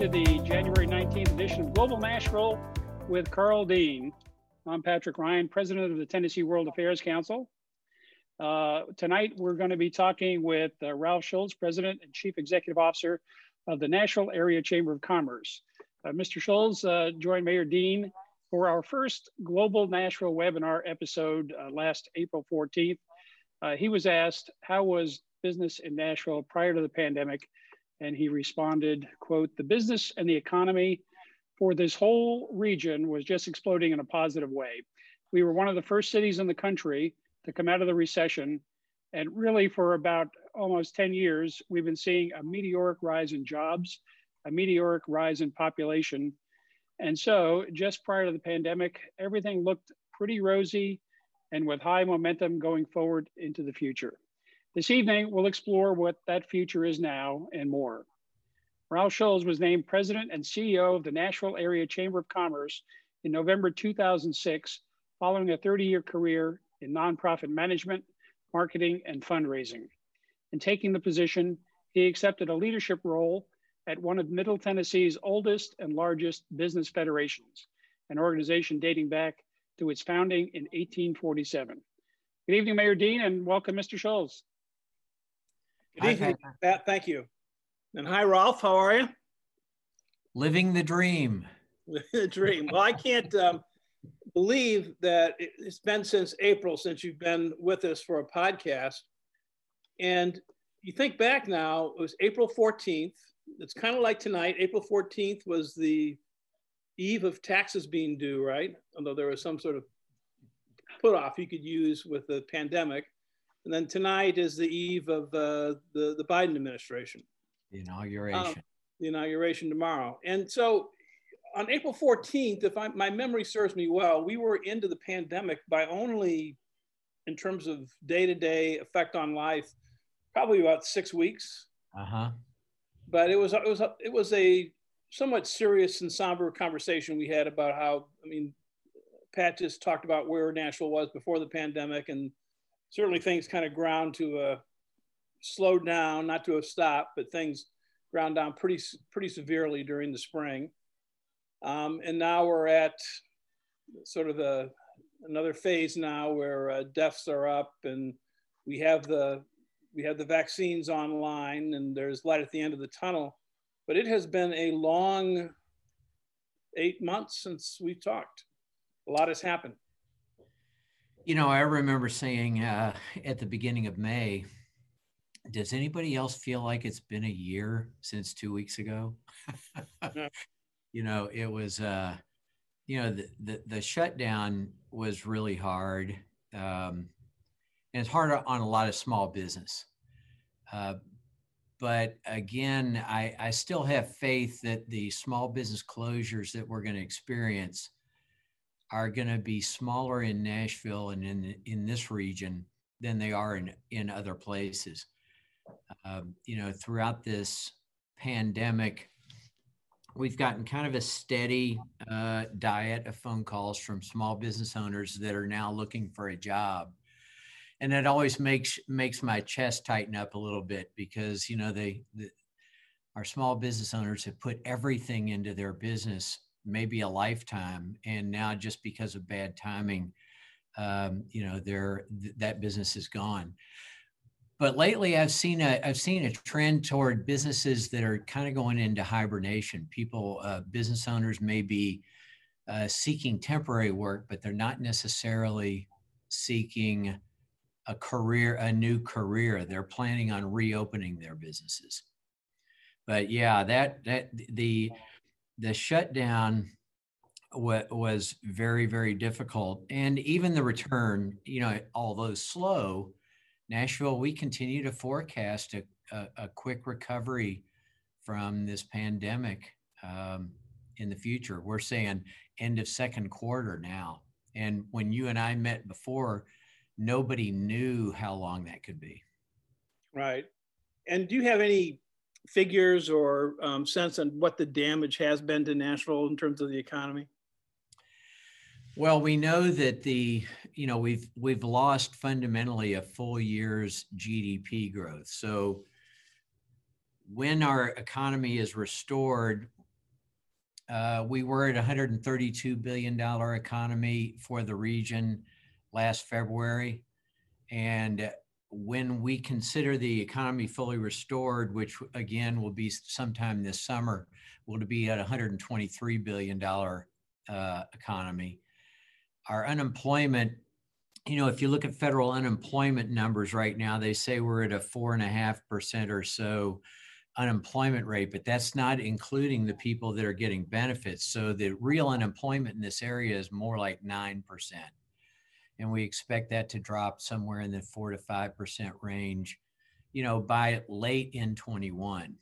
to the January 19th edition of Global Nashville with Karl Dean. I'm Patrick Ryan, president of the Tennessee World Affairs Council. Uh, tonight, we're going to be talking with uh, Ralph Schulz, president and chief executive officer of the Nashville Area Chamber of Commerce. Uh, Mr. Schulz uh, joined Mayor Dean for our first Global Nashville webinar episode uh, last April 14th. Uh, he was asked, how was business in Nashville prior to the pandemic? And he responded, quote, the business and the economy for this whole region was just exploding in a positive way. We were one of the first cities in the country to come out of the recession. And really, for about almost 10 years, we've been seeing a meteoric rise in jobs, a meteoric rise in population. And so, just prior to the pandemic, everything looked pretty rosy and with high momentum going forward into the future. This evening, we'll explore what that future is now and more. Ralph Schulz was named president and CEO of the Nashville Area Chamber of Commerce in November 2006, following a 30 year career in nonprofit management, marketing, and fundraising. In taking the position, he accepted a leadership role at one of Middle Tennessee's oldest and largest business federations, an organization dating back to its founding in 1847. Good evening, Mayor Dean, and welcome, Mr. Schulz. Good evening, Pat. Thank you. And hi, Ralph. How are you? Living the dream. the dream. Well, I can't um, believe that it's been since April since you've been with us for a podcast. And you think back now, it was April 14th. It's kind of like tonight. April 14th was the eve of taxes being due, right? Although there was some sort of put off you could use with the pandemic. And then tonight is the eve of uh, the, the Biden administration. The inauguration. Um, the inauguration tomorrow. And so on April 14th, if I, my memory serves me well, we were into the pandemic by only, in terms of day to day effect on life, probably about six weeks. Uh huh. But it was it was it was a somewhat serious and somber conversation we had about how I mean, Pat just talked about where Nashville was before the pandemic, and certainly things kind of ground to a slowed down, not to a stop, but things ground down pretty pretty severely during the spring. Um, and now we're at sort of the another phase now where uh, deaths are up and we have the we have the vaccines online and there's light at the end of the tunnel. But it has been a long eight months since we've talked. A lot has happened. You know, I remember saying uh, at the beginning of May, does anybody else feel like it's been a year since two weeks ago? you know, it was, uh, you know, the, the, the shutdown was really hard. Um, and it's hard on a lot of small business. Uh, but again, I, I still have faith that the small business closures that we're going to experience are going to be smaller in Nashville and in, in this region than they are in, in other places. Um, you know, throughout this pandemic, we've gotten kind of a steady uh, diet of phone calls from small business owners that are now looking for a job and it always makes makes my chest tighten up a little bit because you know they the, our small business owners have put everything into their business maybe a lifetime and now just because of bad timing um, you know their th- that business is gone. But lately i've seen a i've seen a trend toward businesses that are kind of going into hibernation. People uh, business owners may be uh, seeking temporary work but they're not necessarily seeking a career a new career. They're planning on reopening their businesses. But yeah that that the the shutdown was very very difficult and even the return you know although slow Nashville, we continue to forecast a, a, a quick recovery from this pandemic um, in the future. We're saying end of second quarter now. And when you and I met before, nobody knew how long that could be. Right. And do you have any figures or um, sense on what the damage has been to Nashville in terms of the economy? Well, we know that the you know we've we've lost fundamentally a full year's GDP growth. So when our economy is restored, Uh, we were at 132 billion dollar economy for the region last February, and when we consider the economy fully restored, which again will be sometime this summer, will be at 123 billion dollar uh, economy. Our unemployment, you know, if you look at federal unemployment numbers right now, they say we're at a four and a half percent or so unemployment rate, but that's not including the people that are getting benefits. So the real unemployment in this area is more like 9%. And we expect that to drop somewhere in the four to 5% range, you know, by late in 21.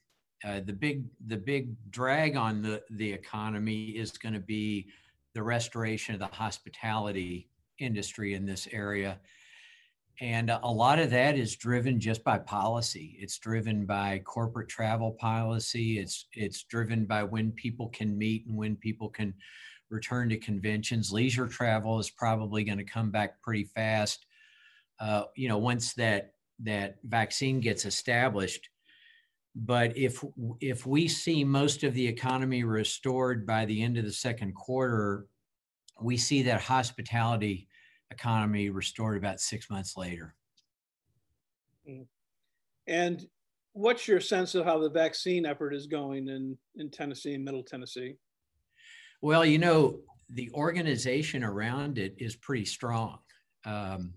Uh, the big the big drag on the the economy is going to be the restoration of the hospitality industry in this area and a lot of that is driven just by policy. It's driven by corporate travel policy. It's it's driven by when people can meet and when people can return to conventions. Leisure travel is probably going to come back pretty fast. Uh, you know, once that that vaccine gets established. But if if we see most of the economy restored by the end of the second quarter, we see that hospitality economy restored about six months later. Mm. And what's your sense of how the vaccine effort is going in, in Tennessee Middle Tennessee? Well, you know, the organization around it is pretty strong. Um,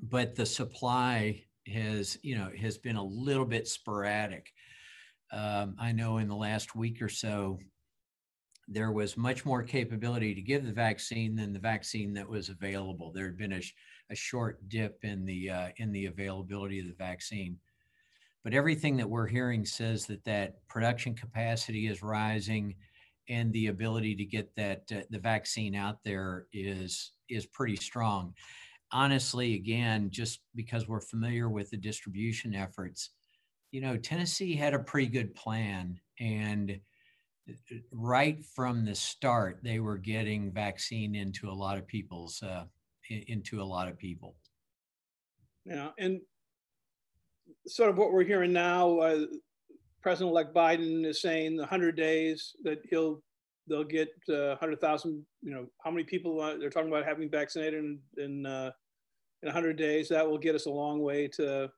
but the supply has, you know, has been a little bit sporadic. Um, I know in the last week or so, there was much more capability to give the vaccine than the vaccine that was available. There had been a, a short dip in the uh, in the availability of the vaccine, but everything that we're hearing says that that production capacity is rising, and the ability to get that uh, the vaccine out there is is pretty strong. Honestly, again, just because we're familiar with the distribution efforts, you know, Tennessee had a pretty good plan and right from the start, they were getting vaccine into a lot of people's uh, into a lot of people. Yeah, and sort of what we're hearing now, uh, President-elect Biden is saying the 100 days that he'll they'll get uh, 100,000. You know, how many people uh, they're talking about having vaccinated in in, uh, in 100 days? That will get us a long way to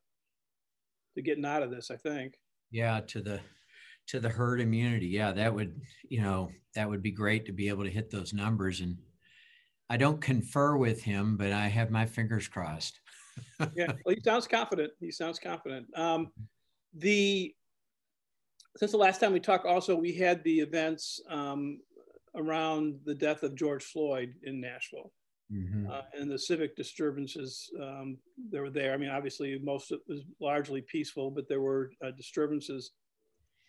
to getting out of this. I think. Yeah, to the to the herd immunity. Yeah, that would, you know, that would be great to be able to hit those numbers. And I don't confer with him, but I have my fingers crossed. yeah, well, he sounds confident. He sounds confident. Um, the since the last time we talked, also we had the events um, around the death of George Floyd in Nashville. Mm-hmm. Uh, and the civic disturbances um, that were there. I mean, obviously, most of it was largely peaceful, but there were uh, disturbances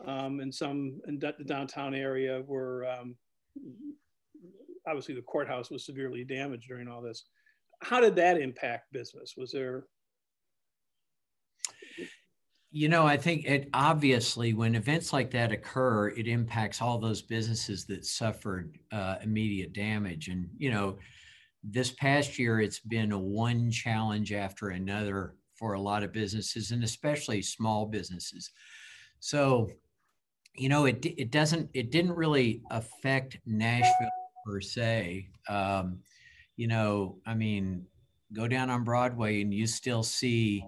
um, and some in the downtown area where um, obviously the courthouse was severely damaged during all this. How did that impact business? Was there? You know, I think it obviously when events like that occur, it impacts all those businesses that suffered uh, immediate damage. And you know, this past year, it's been one challenge after another for a lot of businesses, and especially small businesses. So you know, it it doesn't it didn't really affect Nashville per se. Um, you know, I mean, go down on Broadway and you still see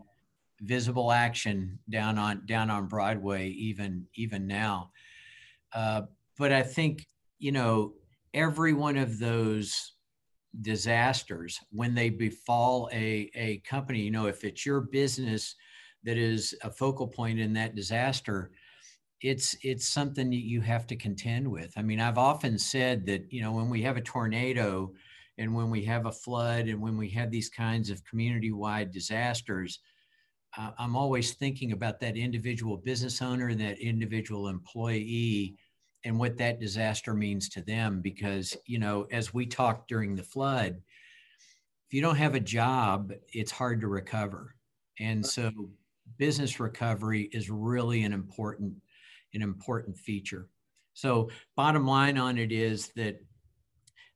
visible action down on down on Broadway even even now. Uh, but I think you know every one of those disasters when they befall a a company, you know, if it's your business that is a focal point in that disaster, it's it's something that you have to contend with. I mean, I've often said that you know when we have a tornado, and when we have a flood, and when we have these kinds of community-wide disasters, uh, I'm always thinking about that individual business owner, that individual employee, and what that disaster means to them. Because you know, as we talked during the flood, if you don't have a job, it's hard to recover, and so business recovery is really an important an important feature. So, bottom line on it is that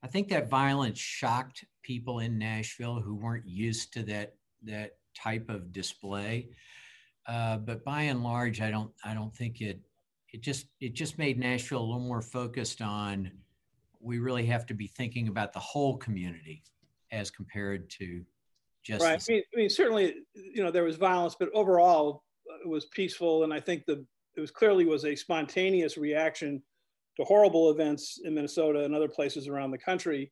I think that violence shocked people in Nashville who weren't used to that that type of display. Uh, but by and large, I don't I don't think it it just it just made Nashville a little more focused on we really have to be thinking about the whole community as compared to just right. I mean, I mean, certainly, you know, there was violence, but overall, it was peaceful, and I think the it was clearly was a spontaneous reaction to horrible events in Minnesota and other places around the country,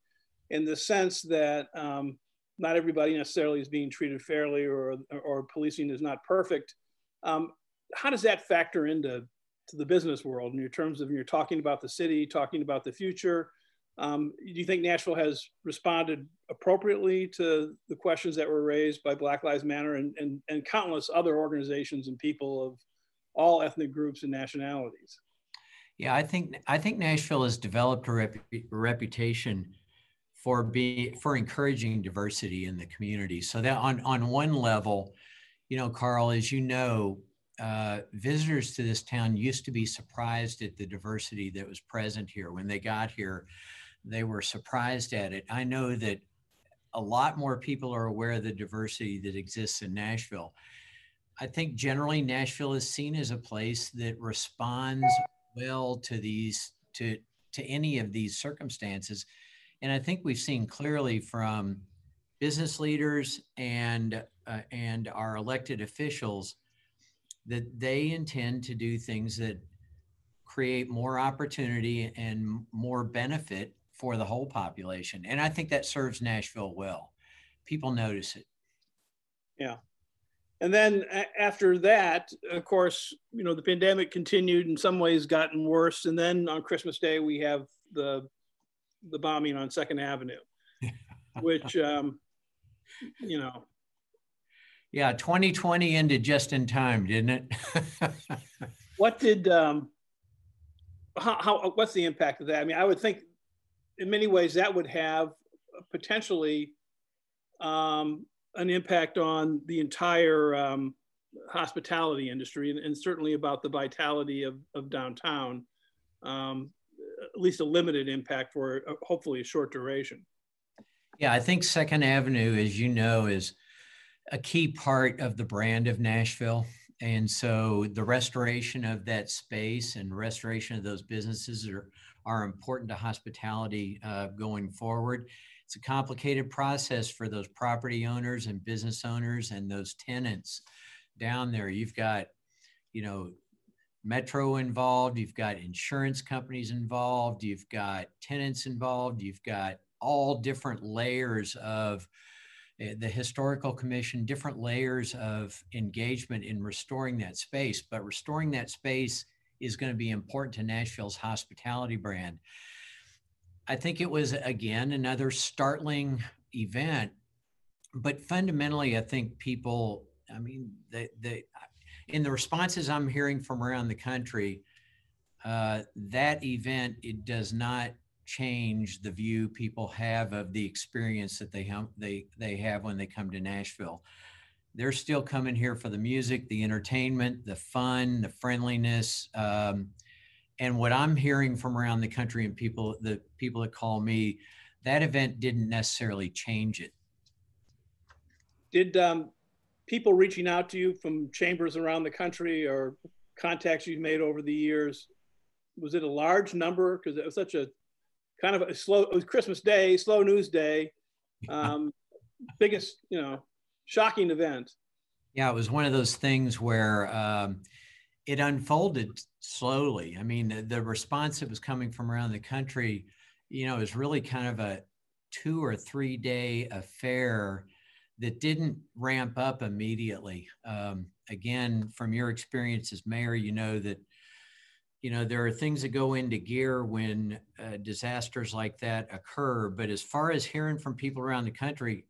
in the sense that um, not everybody necessarily is being treated fairly, or or policing is not perfect. Um, how does that factor into to the business world in your terms of you're talking about the city, talking about the future? Um, do you think Nashville has responded appropriately to the questions that were raised by Black Lives Matter and, and, and countless other organizations and people of all ethnic groups and nationalities? Yeah, I think I think Nashville has developed a, rep- a reputation for be for encouraging diversity in the community. So that on on one level, you know, Karl, as you know, uh, visitors to this town used to be surprised at the diversity that was present here when they got here they were surprised at it. I know that a lot more people are aware of the diversity that exists in Nashville. I think generally Nashville is seen as a place that responds well to these to to any of these circumstances. And I think we've seen clearly from business leaders and uh, and our elected officials that they intend to do things that create more opportunity and more benefit for the whole population. And I think that serves Nashville well. People notice it. Yeah. And then after that, of course, you know, the pandemic continued in some ways gotten worse. And then on Christmas Day, we have the the bombing on Second Avenue, which, um, you know. Yeah, 2020 ended just in time, didn't it? what did, um, how, how, what's the impact of that? I mean, I would think in many ways, that would have potentially um, an impact on the entire um, hospitality industry and, and, certainly about the vitality of, of downtown, um, at least a limited impact for uh, hopefully a short duration. Yeah, I think Second Avenue, as you know, is a key part of the brand of Nashville. And so the restoration of that space and restoration of those businesses are, are important to hospitality uh, going forward. It's a complicated process for those property owners and business owners and those tenants down there. You've got, you know, Metro involved, you've got insurance companies involved, you've got tenants involved, you've got all different layers of eh, the historical commission, different layers of engagement in restoring that space. But restoring that space is going to be important to Nashville's hospitality brand. I think it was, again, another startling event. But fundamentally, I think people, I mean, they, they, in the responses I'm hearing from around the country, uh, that event, it does not change the view people have of the experience that they have, they, they have when they come to Nashville they're still coming here for the music, the entertainment, the fun, the friendliness. Um, and what I'm hearing from around the country and people, the people that call me, that event didn't necessarily change it. Did um, people reaching out to you from chambers around the country or contacts you've made over the years, was it a large number? Because it was such a kind of a slow, it was Christmas Day, slow news day. Um, biggest, you know, shocking event. Yeah, it was one of those things where um, it unfolded slowly. I mean, the, the, response that was coming from around the country, you know, is really kind of a two or three day affair that didn't ramp up immediately. Um, again, from your experience as mayor, you know that you know there are things that go into gear when uh, disasters like that occur. But as far as hearing from people around the country,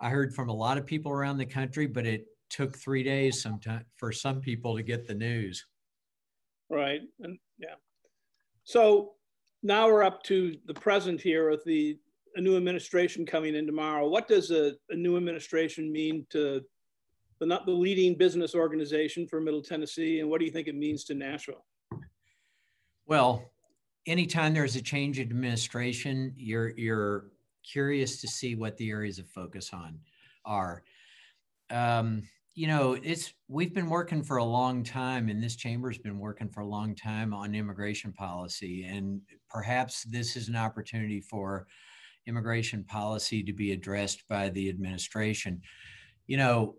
I heard from a lot of people around the country, but it took three days sometimes for some people to get the news. Right. And yeah. So now we're up to the present here with the a new administration coming in tomorrow. What does a, a new administration mean to the not the leading business organization for Middle Tennessee, and what do you think it means to Nashville? Well, anytime there's a change in administration, you're you're curious to see what the areas of focus on are. Um, you know, it's we've been working for a long time, and this chamber's been working for a long time on immigration policy, and perhaps this is an opportunity for immigration policy to be addressed by the administration. You know,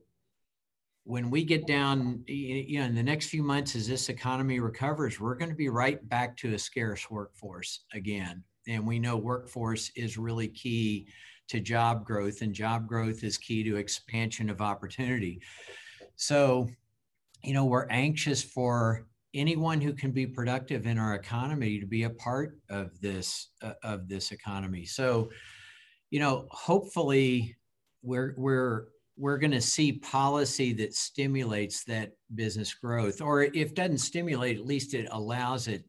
when we get down, you know, in the next few months as this economy recovers, we're going to be right back to a scarce workforce again. And we know workforce is really key to job growth, and job growth is key to expansion of opportunity. So, you know, we're anxious for anyone who can be productive in our economy to be a part of this uh, of this economy. So, you know, hopefully, we're we're we're going to see policy that stimulates that business growth, or if doesn't stimulate, at least it allows it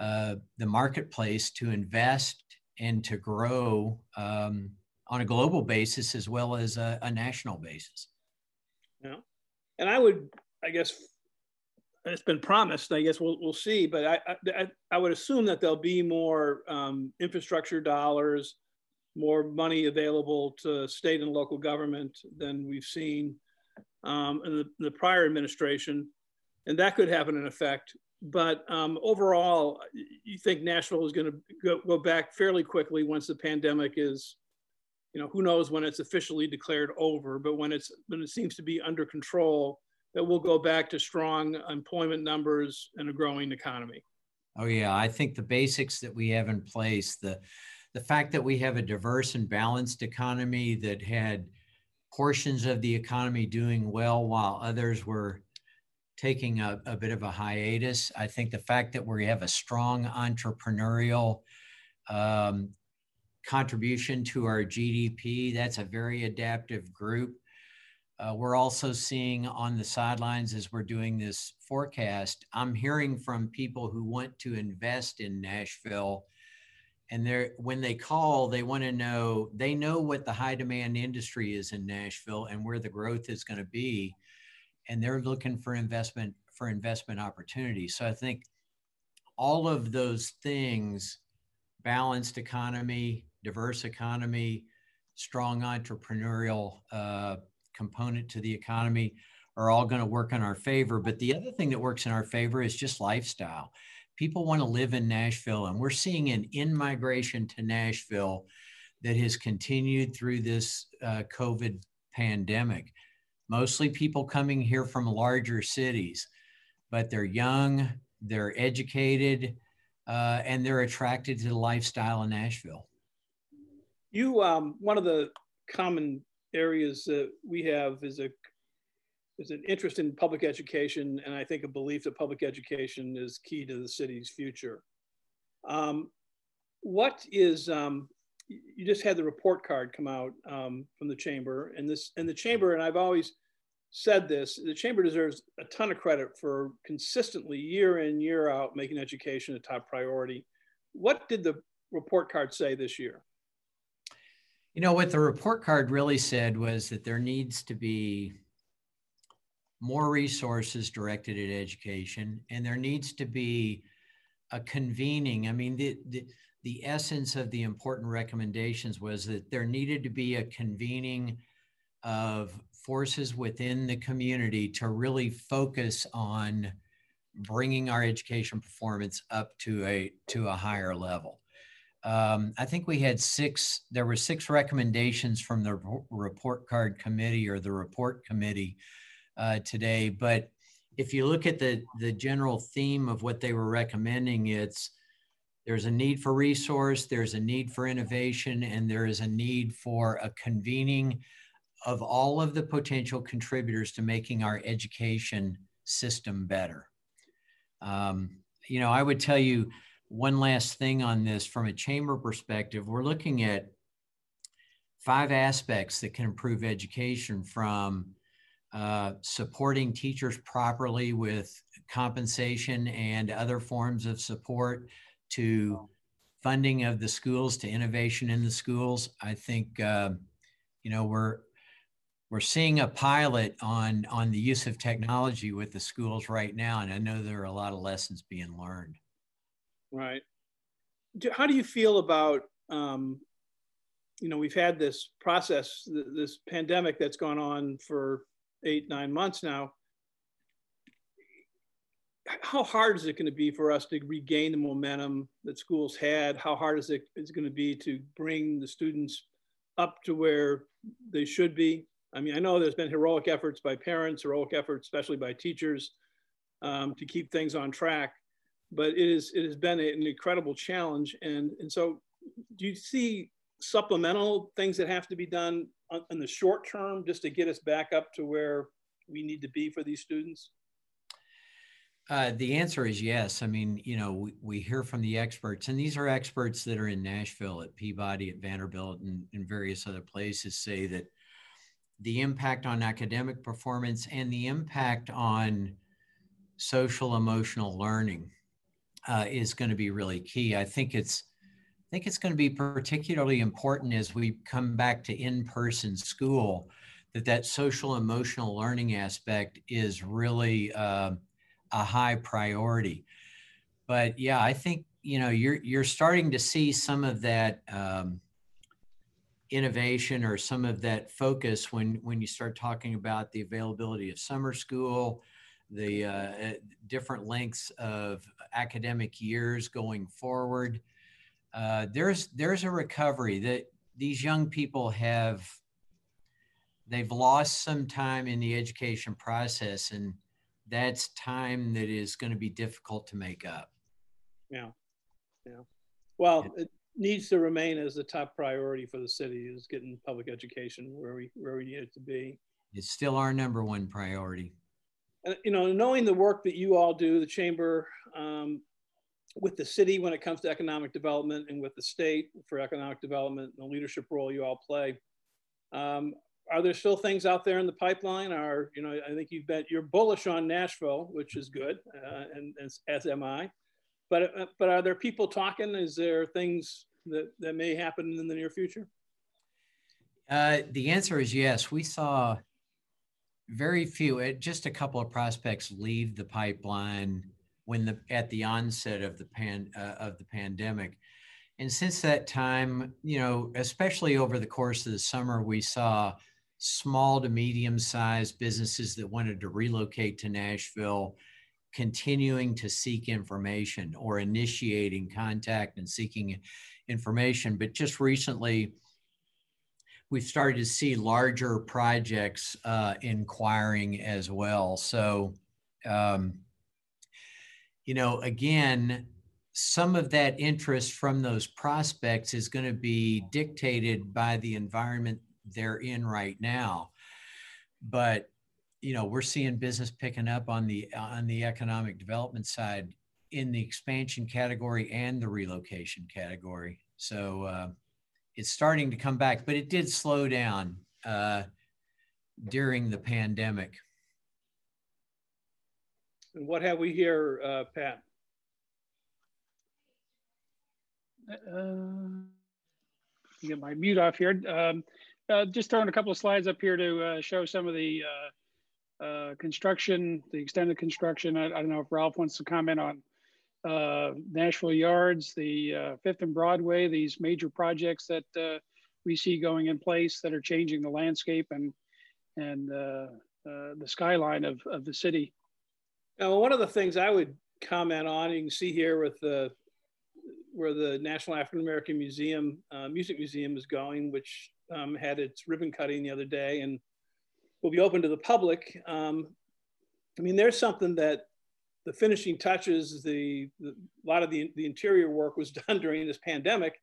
uh, the marketplace to invest and to grow um, on a global basis as well as a, a, national basis. Yeah, and I would, I guess, it's been promised. I guess we'll we'll see, but I I, I would assume that there'll be more um, infrastructure dollars more money available to state and local government than we've seen um, in the, the, prior administration. And that could have an effect. But um, overall, you think Nashville is going to go, go back fairly quickly once the pandemic is, you know, who knows when it's officially declared over, but when it's when it seems to be under control, that we'll go back to strong employment numbers and a growing economy. Oh yeah, I think the basics that we have in place, the the fact that we have a diverse and balanced economy that had portions of the economy doing well while others were taking a, a bit of a hiatus. I think the fact that we have a strong entrepreneurial um, contribution to our GDP, that's a very adaptive group. Uh, we're also seeing on the sidelines as we're doing this forecast, I'm hearing from people who want to invest in Nashville. And they're when they call they want to know they know what the high demand industry is in nashville and where the growth is going to be. And they're looking for investment for investment opportunities. So i think all of those things balanced economy diverse economy strong entrepreneurial uh, component to the economy are all going to work in our favor but the other thing that works in our favor is just lifestyle people want to live in Nashville, and we're seeing an in migration to Nashville that has continued through this uh, COVID pandemic. Mostly people coming here from larger cities, but they're young, they're educated, uh, and they're attracted to the lifestyle in Nashville. You, um, one of the common areas that we have is a there's an interest in public education, and I think a belief that public education is key to the city's future. Um, what is um, you just had the report card come out um, from the chamber, and this and the chamber, and I've always said this: the chamber deserves a ton of credit for consistently, year in year out, making education a top priority. What did the report card say this year? You know what the report card really said was that there needs to be more resources directed at education, and there needs to be a convening. I mean, the, the, the essence of the important recommendations was that there needed to be a convening of forces within the community to really focus on bringing our education performance up to a to a higher level. Um, I think we had six. There were six recommendations from the report card committee or the report committee uh, today. But if you look at the, the general theme of what they were recommending, it's there's a need for resource, there's a need for innovation, and there is a need for a convening of all of the potential contributors to making our education system better. Um, you know, I would tell you one last thing on this from a chamber perspective. We're looking at five aspects that can improve education from uh, supporting teachers properly with compensation and other forms of support to funding of the schools to innovation in the schools. I think uh, you know we're we're seeing a pilot on on the use of technology with the schools right now, and I know there are a lot of lessons being learned. Right. How do you feel about um, you know we've had this process, this pandemic that's gone on for eight, nine months now. How hard is it going to be for us to regain the momentum that schools had? How hard is it is going to be to bring the students up to where they should be? I mean, I know there's been heroic efforts by parents, heroic efforts, especially by teachers, um, to keep things on track. But it is it has been an incredible challenge, and and so do you see supplemental things that have to be done in the short term just to get us back up to where we need to be for these students? Uh, the answer is yes. I mean, you know, we, we hear from the experts, and these are experts that are in Nashville, at Peabody, at Vanderbilt, and, and various other places say that the impact on academic performance and the impact on social emotional learning uh, is going to be really key. I think it's I think it's going to be particularly important as we come back to in-person school that that social emotional learning aspect is really uh, a high priority. But yeah, I think you know you're you're starting to see some of that um, innovation or some of that focus when when you start talking about the availability of summer school, the uh, different lengths of academic years going forward. Uh, there's there's a recovery that these young people have. They've lost some time in the education process, and that's time that is going to be difficult to make up. Yeah, yeah. Well, it needs to remain as the top priority for the city is getting public education where we where we need it to be. It's still our number one priority. And you know, knowing the work that you all do, the chamber, um, with the city when it comes to economic development and with the state for economic development and the leadership role you all play. Um, are there still things out there in the pipeline? Are you know? I think you've been you're bullish on Nashville, which is good, uh, and, as, as am I. But uh, but are there people talking? Is there things that that may happen in the near future? Uh, the answer is yes. We saw very few, uh, just a couple of prospects leave the pipeline when the at the onset of the pan uh, of the pandemic. And since that time you know especially over the course of the summer we saw small to medium sized businesses that wanted to relocate to Nashville continuing to seek information or initiating contact and seeking information. But just recently we've started to see larger projects uh, inquiring as well so um, you know, again, some of that interest from those prospects is going to be dictated by the environment they're in right now. But you know, we're seeing business picking up on the on the economic development side in the expansion category and the relocation category. So uh, it's starting to come back, but it did slow down uh, during the pandemic. And what have we here, uh, Pat? Uh, get my mute off here. Um, uh, just throwing a couple of slides up here to uh, show some of the uh, uh, construction, the extended construction. I, I, don't know if Ralph wants to comment on uh, Nashville Yards, the Fifth and Broadway, these major projects that we see going in place that are changing the landscape and and the skyline of, of the city. Now, one of the things I would comment on, you can see here with the where the National African American Museum uh, Music Museum is going, which um, had its ribbon cutting the other day and will be open to the public. Um, I mean, there's something that the finishing touches, the, the, a lot of the, the interior work was done during this pandemic.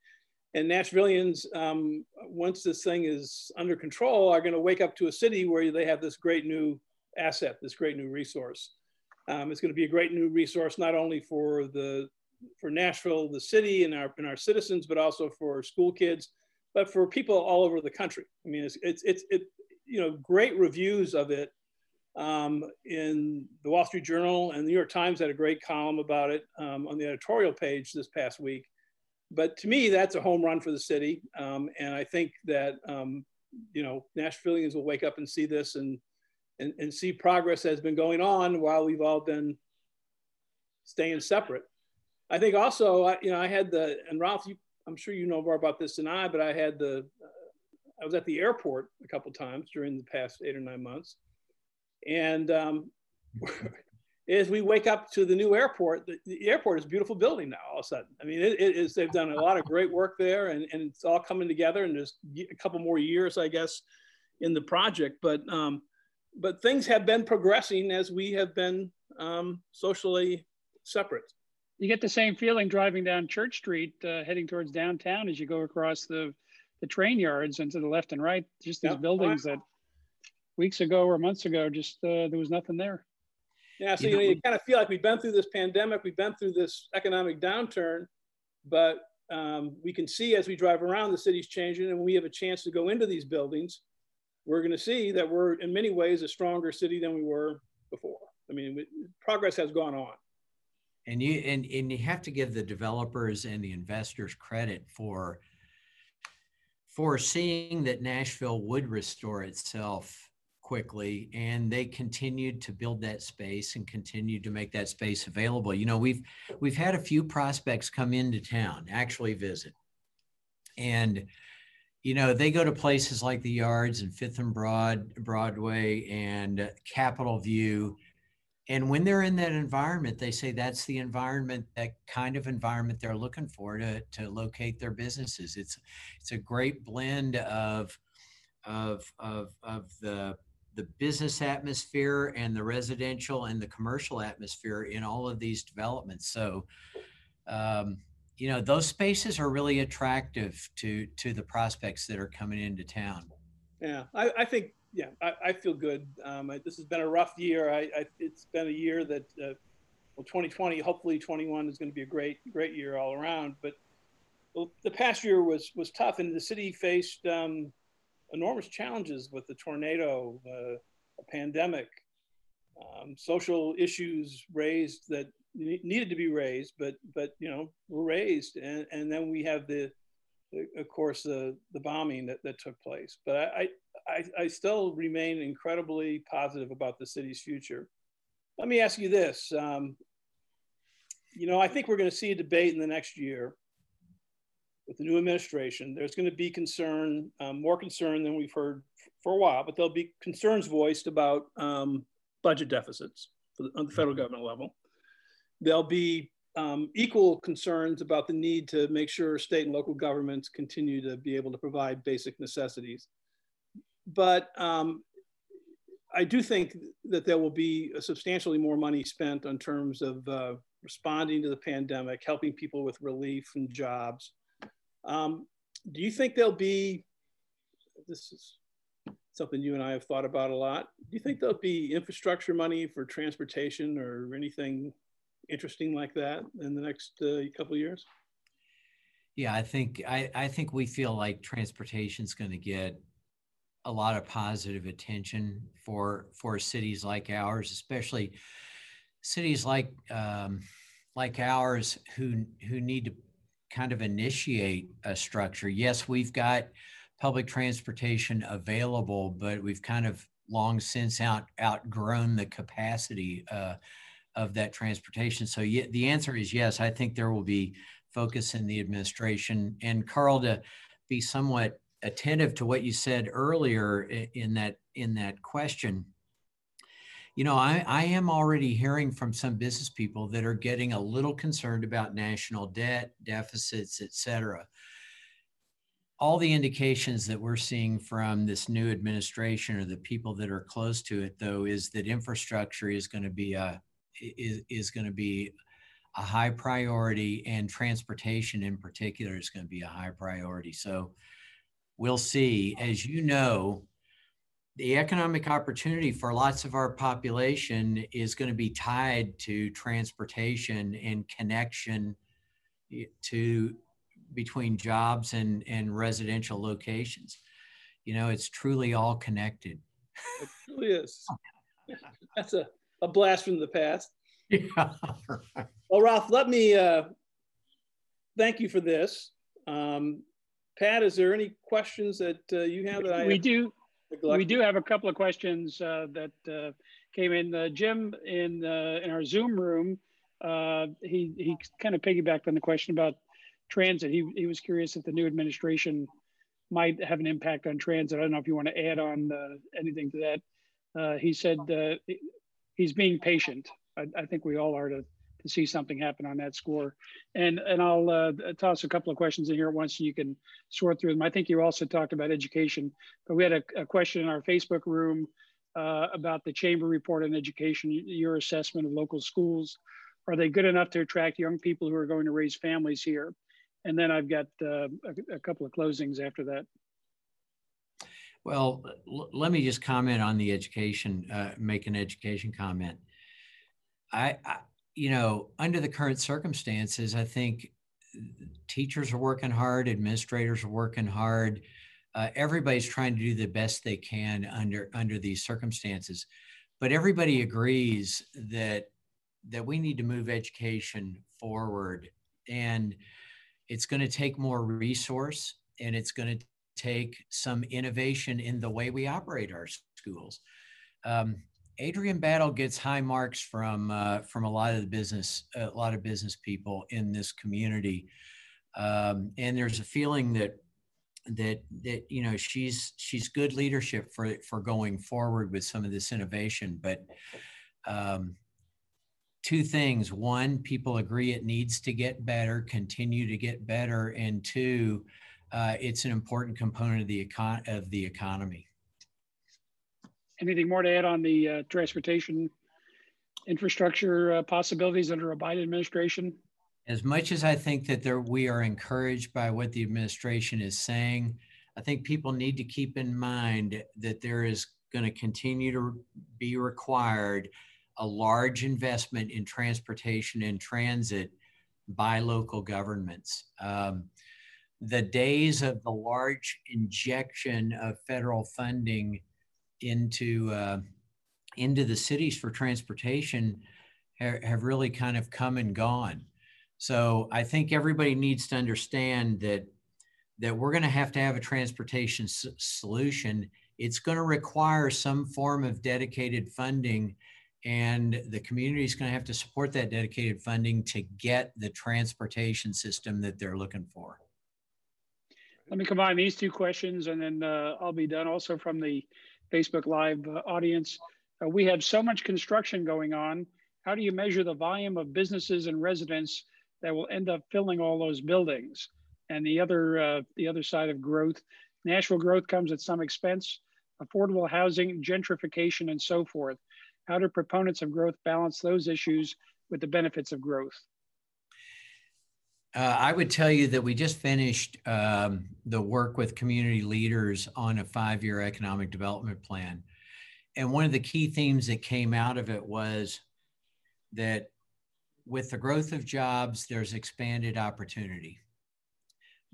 And Nashvillians, um, once this thing is under control, are going to wake up to a city where they have this great new asset, this great new resource. Um, it's going to be a great new resource, not only for the for Nashville, the city, and our and our citizens, but also for school kids, but for people all over the country. I mean, it's it's it's it, you know great reviews of it um, in the Wall Street Journal and the New York Times had a great column about it um, on the editorial page this past week. But to me, that's a home run for the city, um, and I think that um, you know Nashvillians will wake up and see this and and, and see progress has been going on while we've all been staying separate. I think also, you know, I had the, and Ralph, you, I'm sure you know more about this than I, but I had the, uh, I was at the airport a couple times during the past eight or nine months. And um, as we wake up to the new airport, the, the, airport is a beautiful building now. All of a sudden, I mean, it, it is. They've done a lot of great work there, and, and it's all coming together. And there's a couple more years, I guess, in the project. But um, but things have been progressing as we have been um, socially separate. You get the same feeling driving down Church Street, uh, heading towards downtown, as you go across the the train yards and to the left and right. Just these buildings that weeks ago or months ago, just uh, there was nothing there. Yeah, so you, know, you kind of feel like we've been through this pandemic, we've been through this economic downturn, but um, we can see as we drive around, the city's changing, and we have a chance to go into these buildings, we're going to see that we're in many ways a stronger city than we were before. I mean, we, progress has gone on. And you and, and you have to give the developers and the investors credit for for seeing that Nashville would restore itself quickly and they continued to build that space and continued to make that space available. You know we've we've had a few prospects come into town actually visit. And you know they go to places like the yards and fifth and broad broadway and capitol view. And when they're in that environment they say that's the environment that kind of environment they're looking for to, to locate their businesses. It's it's a great blend of of of of the the business atmosphere and the residential and the commercial atmosphere in all of these developments. So, um, you know, those spaces are really attractive to to the prospects that are coming into town. Yeah, I, I think yeah, I, I feel good. Um, I, this has been a rough year. I, it's been a year that uh, well, 2020, hopefully 21 is going to be a great great year all around. But the past year was was tough, and the city faced um, enormous challenges with the tornado, uh, pandemic, um, social issues raised that needed to be raised, but but you know were raised, and and then we have the, the of course the the bombing that, that took place. But I, I I still remain incredibly positive about the city's future. Let me ask you this. Um, you know, I think we're going to see a debate in the next year with the new administration, there's going to be concern, um, more concern than we've heard for a while, but there'll be concerns voiced about um, budget deficits the, on the federal mm-hmm. government level. There'll be um, equal concerns about the need to make sure state and local governments continue to be able to provide basic necessities. But um, I do think that there will be substantially more money spent on terms of uh, responding to the pandemic, helping people with relief and jobs, um, do you think there'll be, this is something you and I have thought about a lot. Do you think there'll be infrastructure money for transportation or anything interesting like that in the next uh, couple years? Yeah, I think I, I think we feel like transportation is going to get a lot of positive attention for for cities like ours, especially cities like um, like ours who who need to kind of initiate a structure. Yes, we've got public transportation available, but we've kind of long since out outgrown the capacity uh, of that transportation. So yeah, the answer is yes. I think there will be focus in the administration and Karl to be somewhat attentive to what you said earlier in that in that question you know, I, I am already hearing from some business people that are getting a little concerned about national debt, deficits, et cetera. All the indications that we're seeing from this new administration or the people that are close to it, though, is that infrastructure is going to be a is, is going to be a high priority, and transportation in particular is going to be a high priority. So we'll see. As you know, the economic opportunity for lots of our population is going to be tied to transportation and connection to between jobs and, and residential locations. You know, it's truly all connected. It truly is. That's a, a blast from the past. Yeah. Well, Ralph, let me uh, thank you for this. Um, Pat, is there any questions that uh, you have that I we do we do have a couple of questions uh, that uh, came in. Uh, Jim in uh, in our Zoom room, uh, he he kind of piggybacked on the question about transit. He he was curious if the new administration might have an impact on transit. I don't know if you want to add on uh, anything to that, uh, he said uh, he's being patient. I, I, think we all are to, to see something happen on that score. And, and I'll uh, toss a couple of questions in here at once you can sort through them. I think you also talked about education, but we had a, a question in our Facebook room uh, about the chamber report on education, your assessment of local schools. Are they good enough to attract young people who are going to raise families here? And then I've got uh, a, a couple of closings after that. Well, let me just comment on the education, uh, make an education comment. I, you know, under the current circumstances, I think teachers are working hard, administrators are working hard. Uh, everybody's trying to do the best they can under under these circumstances, but everybody agrees that that we need to move education forward, and it's going to take more resource, and it's going to take some innovation in the way we operate our schools. Um, Adrienne Battle gets high marks from uh, from a lot of the business a lot of business people in this community, um, and there's a feeling that that that you know she's she's good leadership for for going forward with some of this innovation. But um, two things: one, people agree it needs to get better, continue to get better, and two, uh, it's an important component of the econ- of the economy. Anything more to add on the uh, transportation infrastructure uh, possibilities under a Biden administration? As much as I think that there, we are encouraged by what the administration is saying, I think people need to keep in mind that there is going to continue to be required a large investment in transportation and transit by local governments. Um, the days of the large injection of federal funding into uh, into the cities for transportation ha- have really kind of come and gone. So I think everybody needs to understand that that we're going to have to have a transportation s- solution. It's going to require some form of dedicated funding, and the community is going to have to support that dedicated funding to get the transportation system that they're looking for. Let me combine these two questions and then uh, I'll be done also from the Facebook Live uh, audience. Uh, we have so much construction going on. How do you measure the volume of businesses and residents that will end up filling all those buildings? And the other, uh, the other side of growth, Nashville growth comes at some expense, affordable housing, gentrification, and so forth. How do proponents of growth balance those issues with the benefits of growth? Uh, I would tell you that we just finished um, the work with community leaders on a five year economic development plan. And one of the key themes that came out of it was that with the growth of jobs, there's expanded opportunity.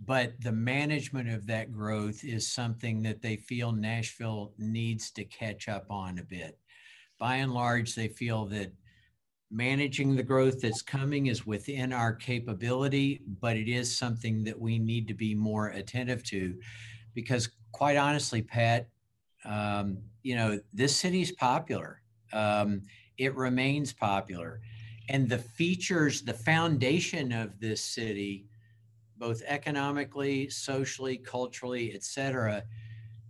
But the management of that growth is something that they feel Nashville needs to catch up on a bit. By and large, they feel that managing the growth that's coming is within our capability, but it is something that we need to be more attentive to because, quite honestly, Pat, um, you know, this city's popular. Um, it remains popular. And the features, the foundation of this city, both economically, socially, culturally, et cetera,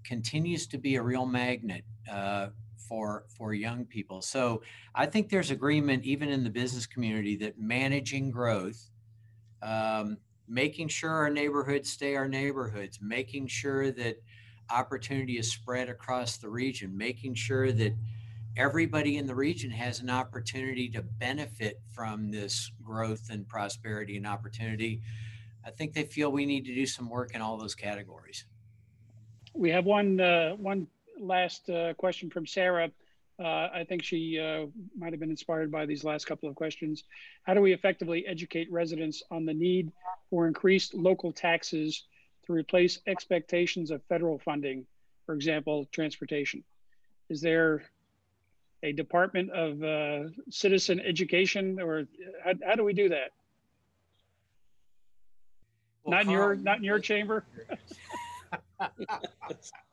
continues to be a real magnet uh, for for young people. So I think there's agreement even in the business community that managing growth, um, making sure our neighborhoods stay our neighborhoods, making sure that opportunity is spread across the region, making sure that everybody in the region has an opportunity to benefit from this growth and prosperity and opportunity. I think they feel we need to do some work in all those categories. We have one uh, one last uh, question from Sarah. Uh, I think she uh, might have been inspired by these last couple of questions. How do we effectively educate residents on the need for increased local taxes to replace expectations of federal funding, for example, transportation? Is there a Department of uh, Citizen Education, or how, how, do we do that? Well, not in your not in your chamber.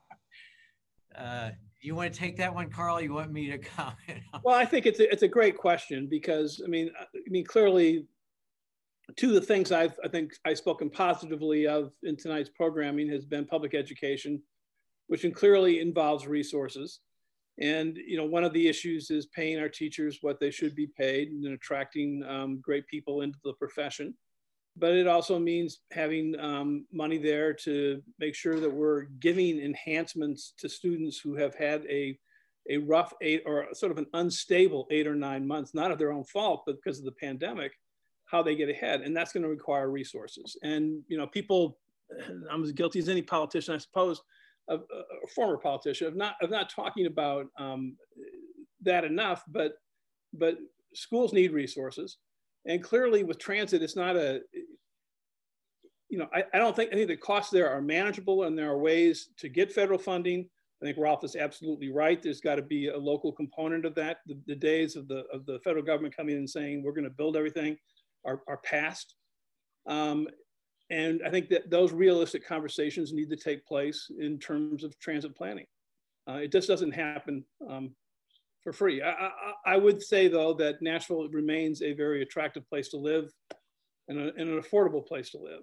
Uh, you want to take that one, Karl? You want me to comment? well, I think it's a, it's a great question because I mean, I mean, clearly, two of the things I've I think I've spoken positively of in tonight's programming has been public education, which clearly involves resources. And you know, one of the issues is paying our teachers what they should be paid and attracting um, great people into the profession. But it also means having um, money there to make sure that we're giving enhancements to students who have had a a rough eight or sort of an unstable eight or nine months, not of their own fault, but because of the pandemic, how they get ahead. And that's going to require resources. And, you know, people, I'm as guilty as any politician, I suppose, of a former politician of not, of not talking about um, that enough, but, but schools need resources. And clearly with transit, it's not a, you know, I, I don't think any of the costs there are manageable and there are ways to get federal funding I think Ralph is absolutely right. There's got to be a local component of that. The, the, days of the, of the federal government coming in and saying we're going to build everything are, are past. Um, and I think that those realistic conversations need to take place in terms of transit planning. Uh, it just doesn't happen um, for free. I, I, I, would say, though, that Nashville remains a very attractive place to live and, a, and an affordable place to live.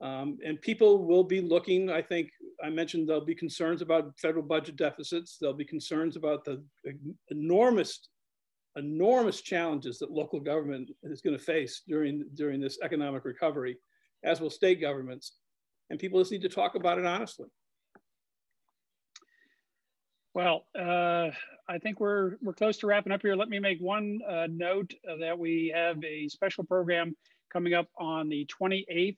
Um, and people will be looking, I think, I mentioned there'll be concerns about federal budget deficits. There'll be concerns about the enormous, enormous challenges that local government is going to face during, during this economic recovery, as will state governments. And people just need to talk about it honestly. Well, uh, I think we're we're close to wrapping up here. Let me make one uh, note uh, that we have a special program coming up on the 28th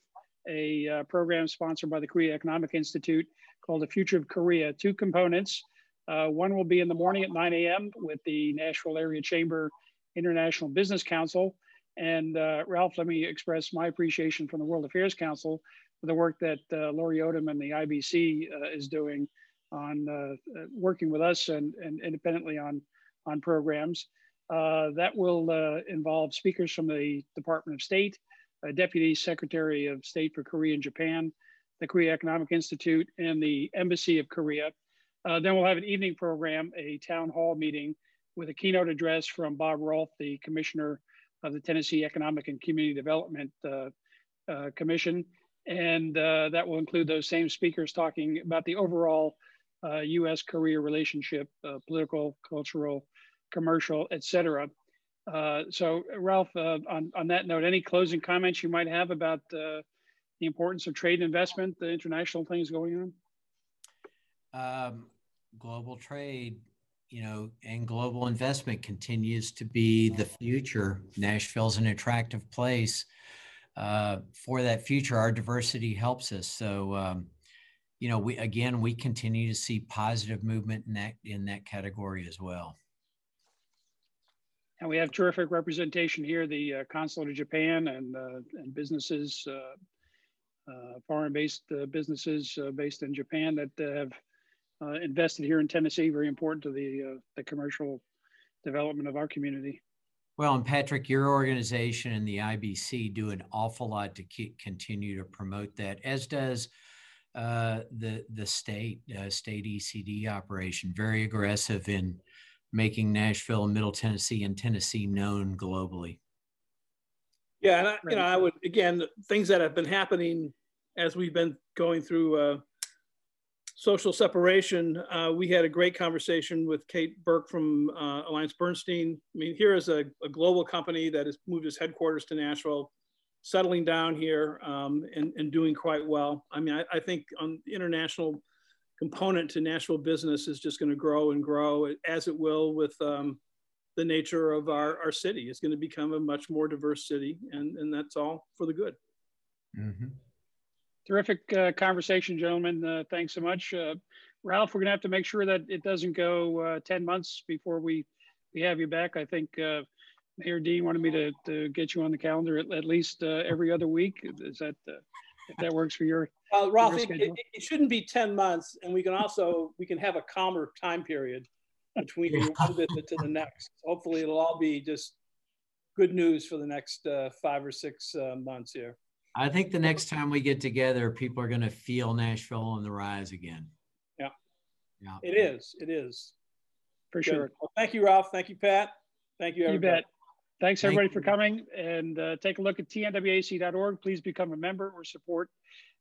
a uh, program sponsored by the Korea Economic Institute called The Future of Korea. Two components. Uh, one will be in the morning at 9 a.m. with the Nashville Area Chamber International Business Council. And uh, Ralph, let me express my appreciation from the World Affairs Council for the work that uh, Lori Odom and the IBC uh, is doing on uh, working with us and, and independently on, on programs. that will involve speakers from the Department of State, Deputy Secretary of State for Korea and Japan, the Korea Economic Institute, and the Embassy of Korea. Uh, then we'll have an evening program, a town hall meeting with a keynote address from Bob Rolfe, the Commissioner of the Tennessee Economic and Community Development uh, uh, Commission. And uh, that will include those same speakers talking about the overall US uh, Korea relationship, uh, political, cultural, commercial, et cetera. Uh, so, Ralph, uh, on, on that note, any closing comments you might have about uh, the importance of trade investment, the international things going on? Um, global trade, you know, and global investment continues to be the future. Nashville's an attractive place. Uh, for that future, our diversity helps us. So, um, you know, we again we continue to see positive movement in that in that category as well. And we have terrific representation here, the uh, Consulate of Japan and, uh, and businesses, uh, uh foreign-based uh, businesses based in Japan that have invested here in Tennessee, very important to the, the commercial development of our community. Well, and Patrick, your organization and the IBC do an awful lot to keep, continue to promote that, as does uh, the the state uh, state ECD operation. Very aggressive in making Nashville, Middle Tennessee, and Tennessee known globally. Yeah, and I, you know, I would again things that have been happening as we've been going through uh, social separation. Uh, we had a great conversation with Kate Burke from uh, Alliance Bernstein. I mean, here is a, a, global company that has moved its headquarters to Nashville, settling down here um, and, and doing quite well. I mean, I, I think on international component to Nashville business is just going to grow and grow as it will with um, the nature of our, our city. It's going to become a much more diverse city, and, and that's all for the good. Mm-hmm. Terrific uh, conversation, gentlemen. Uh, thanks so much. Uh, Ralph, we're going to have to make sure that it doesn't go uh, 10 months before we, we have you back. I think uh, Mayor Dean wanted me to, to get you on the calendar at, at least uh, every other week. Is that if that works for your uh, Ralph, your it, it, it, shouldn't be 10 months. And we can also, we can have a calmer time period between one visit to the next. Hopefully it'll all be just good news for the next uh, five or six uh, months here. I think the next time we get together, people are going to feel Nashville on the rise again. Yeah. Yeah. It is. It is. For good. sure. Well, thank you, Ralph. Thank you, Pat. Thank you, everybody. You bet. Thanks everybody Thank for coming and uh, take a look at tnwac.org. Please become a member or support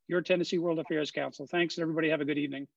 your Tennessee World Affairs Council. Thanks, and everybody have a good evening.